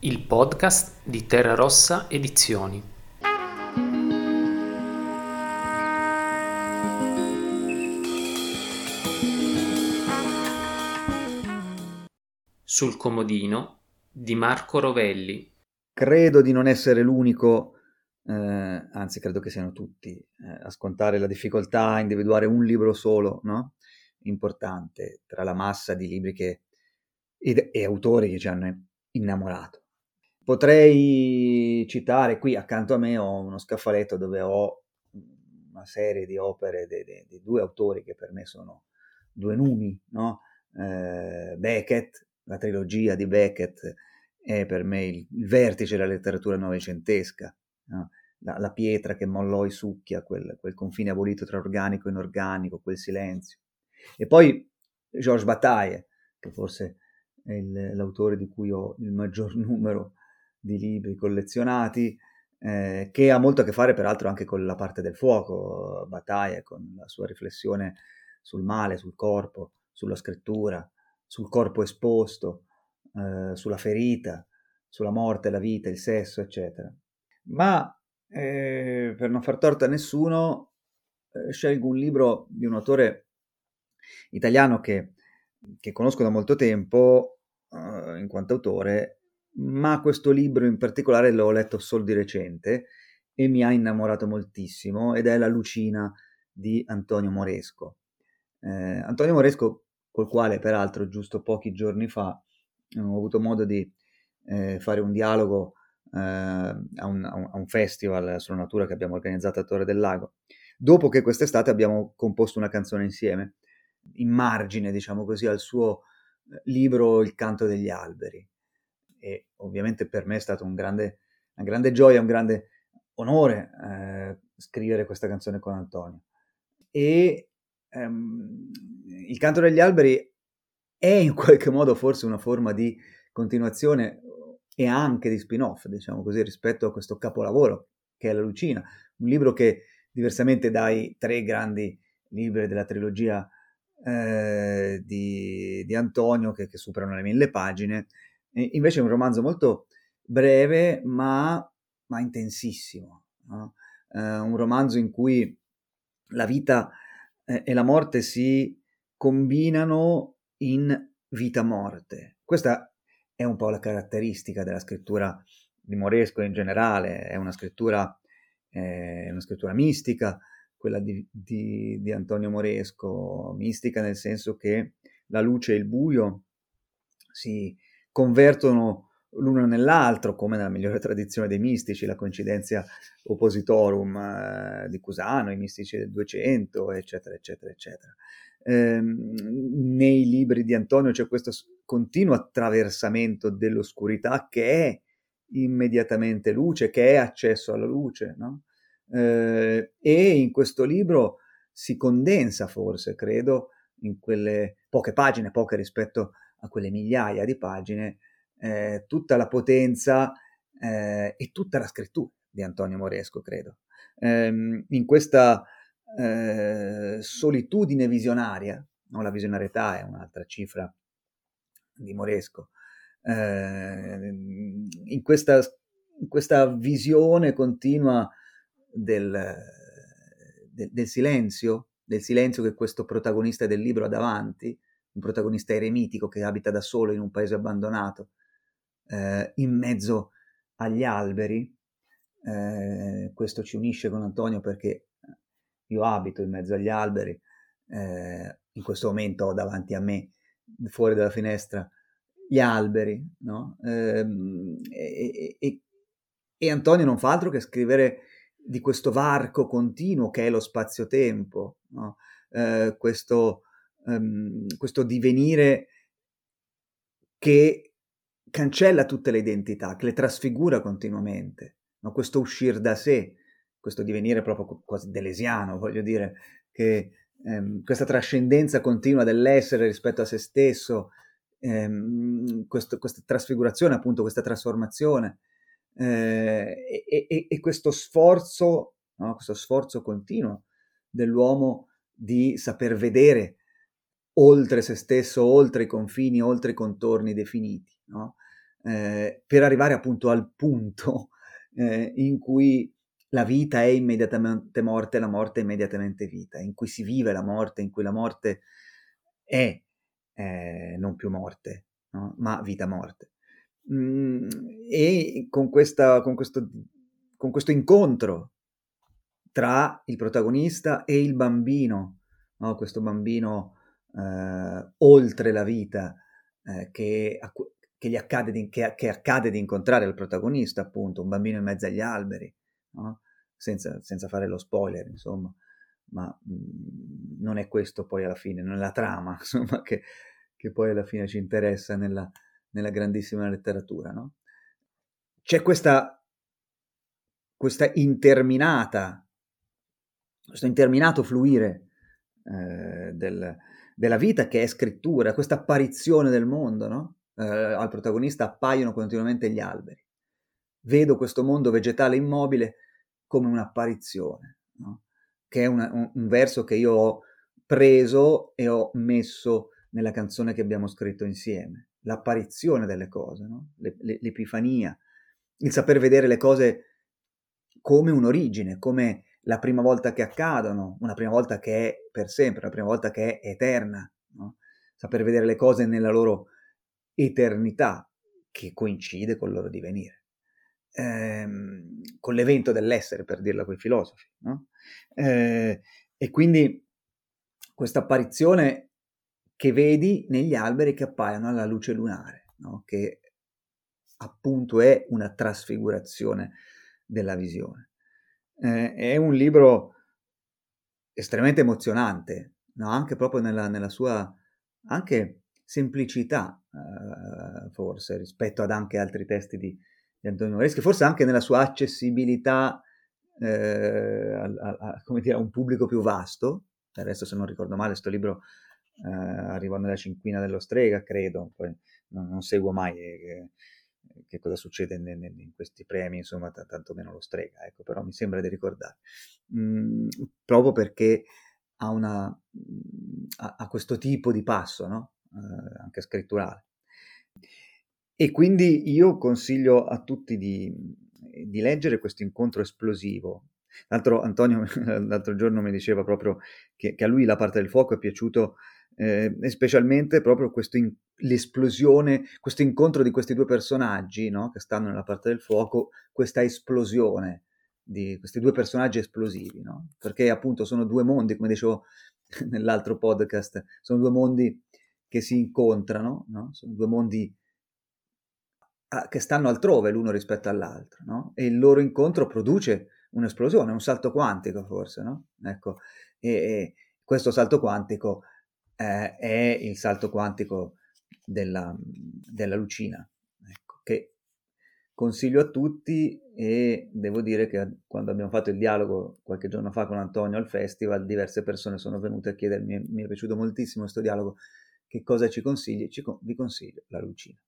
il podcast di Terra Rossa Edizioni. Sul comodino di Marco Rovelli. Credo di non essere l'unico, eh, anzi credo che siano tutti, eh, a scontare la difficoltà a individuare un libro solo, no? importante tra la massa di libri che, e, e autori che ci hanno innamorato. Potrei citare qui accanto a me ho uno scaffaletto dove ho una serie di opere di due autori che per me sono due numi, no? eh, Beckett, la trilogia di Beckett è per me il, il vertice della letteratura novecentesca, no? la, la, pietra che mollò i succhia, quel, quel confine abolito tra organico e inorganico, quel silenzio. E poi Georges Bataille, che forse è il, l'autore di cui ho il maggior numero di libri collezionati, eh, che ha molto a che fare peraltro anche con la parte del fuoco, Battaglia, con la sua riflessione sul male, sul corpo, sulla scrittura, sul corpo esposto, eh, sulla ferita, sulla morte, la vita, il sesso, eccetera. Ma eh, per non far torto a nessuno, eh, scelgo un libro di un autore italiano che, che conosco da molto tempo eh, in quanto autore ma questo libro in particolare l'ho letto solo di recente e mi ha innamorato moltissimo ed è La Lucina di Antonio Moresco. Eh, Antonio Moresco, col quale peraltro giusto pochi giorni fa ho avuto modo di eh, fare un dialogo eh, a, un, a, un, festival sulla natura che abbiamo organizzato a Torre del Lago. Dopo che quest'estate abbiamo composto una canzone insieme, in margine, diciamo così, al suo eh, libro Il canto degli alberi e ovviamente per me è stato un grande, una grande gioia, un grande onore eh, scrivere questa canzone con Antonio. E ehm, il canto degli alberi è in qualche modo forse una forma di continuazione e anche di spin-off, diciamo così, rispetto a questo capolavoro che è La Lucina, un libro che diversamente dai tre grandi libri della trilogia eh, di, di, Antonio che, che, superano le mille pagine, invece è un romanzo molto breve ma, ma intensissimo, no? eh, un romanzo in cui la vita eh, e la morte si combinano in vita-morte. Questa è un po' la caratteristica della scrittura di Moresco in generale, è una scrittura, eh, una scrittura mistica, quella di, di, di Antonio Moresco, mistica nel senso che la luce e il buio si, convertono l'uno nell'altro, come nella migliore tradizione dei mistici, la coincidenza oppositorum eh, di Cusano, i mistici del 200, eccetera, eccetera, eccetera. Eh, nei libri di Antonio c'è questo continuo attraversamento dell'oscurità che è immediatamente luce, che è accesso alla luce, no? eh, e in questo libro si condensa forse, credo, in quelle poche pagine, poche rispetto a a quelle migliaia di pagine, eh, tutta la potenza eh, e tutta la scrittura di Antonio Moresco, credo. Ehm, in questa eh, solitudine visionaria, no? la visionarietà è un'altra cifra di Moresco, ehm, in questa, in, questa, visione continua del, del, del silenzio, del silenzio che questo protagonista del libro ha davanti, un protagonista eremitico che abita da solo in un paese abbandonato, eh, in mezzo agli alberi. Eh, questo ci unisce con Antonio perché io abito in mezzo agli alberi, eh, in questo momento ho davanti a me, fuori dalla finestra, gli alberi, no? Ehm, e, e, e, Antonio non fa altro che scrivere di questo varco continuo che è lo spazio-tempo, no? eh, questo, um, questo divenire che cancella tutte le identità, che le trasfigura continuamente, no? questo uscire da sé, questo divenire proprio quasi delesiano, voglio dire, che um, questa trascendenza continua dell'essere rispetto a se stesso, um, questo, questa trasfigurazione, appunto, questa trasformazione eh, e, e, e, questo sforzo, no? questo sforzo continuo dell'uomo di saper vedere oltre se stesso, oltre i confini, oltre i contorni definiti. No? eh, per arrivare appunto al punto eh, in cui la vita è immediatamente morte la morte è immediatamente vita, in cui si vive la morte, in cui la morte è eh, non più morte, no? ma vita-morte. Mm, e con, questa, con, questo, con questo incontro tra il protagonista e il bambino, no? questo bambino eh, oltre la vita eh, che, che, gli accade di, che, che, accade di incontrare il protagonista, appunto, un bambino in mezzo agli alberi, no? senza, senza, fare lo spoiler, insomma, ma mh, mm, non è questo poi alla fine, non è la trama, insomma, che, che poi alla fine ci interessa nella, nella grandissima letteratura, no? C'è questa, questa interminata, questo interminato fluire eh, del, della vita che è scrittura, questa apparizione del mondo, no? Eh, al protagonista appaiono continuamente gli alberi. Vedo questo mondo vegetale immobile come un'apparizione, no? che è una, un, un verso che io ho preso e ho messo nella canzone che abbiamo scritto insieme. L'apparizione delle cose, no? l'epifania, il saper vedere le cose come un'origine, come la prima volta che accadono, una prima volta che è per sempre, una prima volta che è eterna, no? saper vedere le cose nella loro eternità che coincide col loro divenire, ehm, con l'evento dell'essere, per dirla con i filosofi. No? Eh, e quindi questa apparizione che vedi negli alberi che appaiono alla luce lunare, no? che appunto è una trasfigurazione della visione eh, è un libro estremamente emozionante, no? anche proprio nella, nella, sua anche semplicità, eh, forse, rispetto ad anche altri testi di, di Antonio Moreschi, forse anche nella sua accessibilità eh, a, a, a, dire, a un pubblico più vasto. Adesso, se non ricordo male, questo libro eh, arrivò nella cinquina dello Strega, credo, poi non, non seguo mai eh, che cosa succede in, in, in questi premi, insomma, t- tanto meno lo strega, ecco, però mi sembra di ricordare. Mm, proprio perché ha, una, mm, ha, ha, questo tipo di passo, no? eh, anche scritturale. E quindi io consiglio a tutti di, di leggere questo incontro esplosivo. L'altro Antonio l'altro giorno mi diceva proprio che, che a lui la parte del fuoco è piaciuto eh, specialmente proprio questo in, l'esplosione, questo incontro di questi due personaggi no? che stanno nella parte del fuoco, questa esplosione di questi due personaggi esplosivi, no? perché appunto sono due mondi, come dicevo nell'altro podcast, sono due mondi che si incontrano, no? sono due mondi a, che stanno altrove l'uno rispetto all'altro, e il loro incontro produce un'esplosione, un salto quantico forse? Ecco, e, e questo salto quantico eh, è il salto quantico della, della lucina, ecco, che consiglio a tutti e devo dire che quando abbiamo fatto il dialogo qualche giorno fa con Antonio al festival, diverse persone sono venute a chiedermi, mi è piaciuto moltissimo questo dialogo, che cosa ci consigli? Ci, vi consiglio la lucina.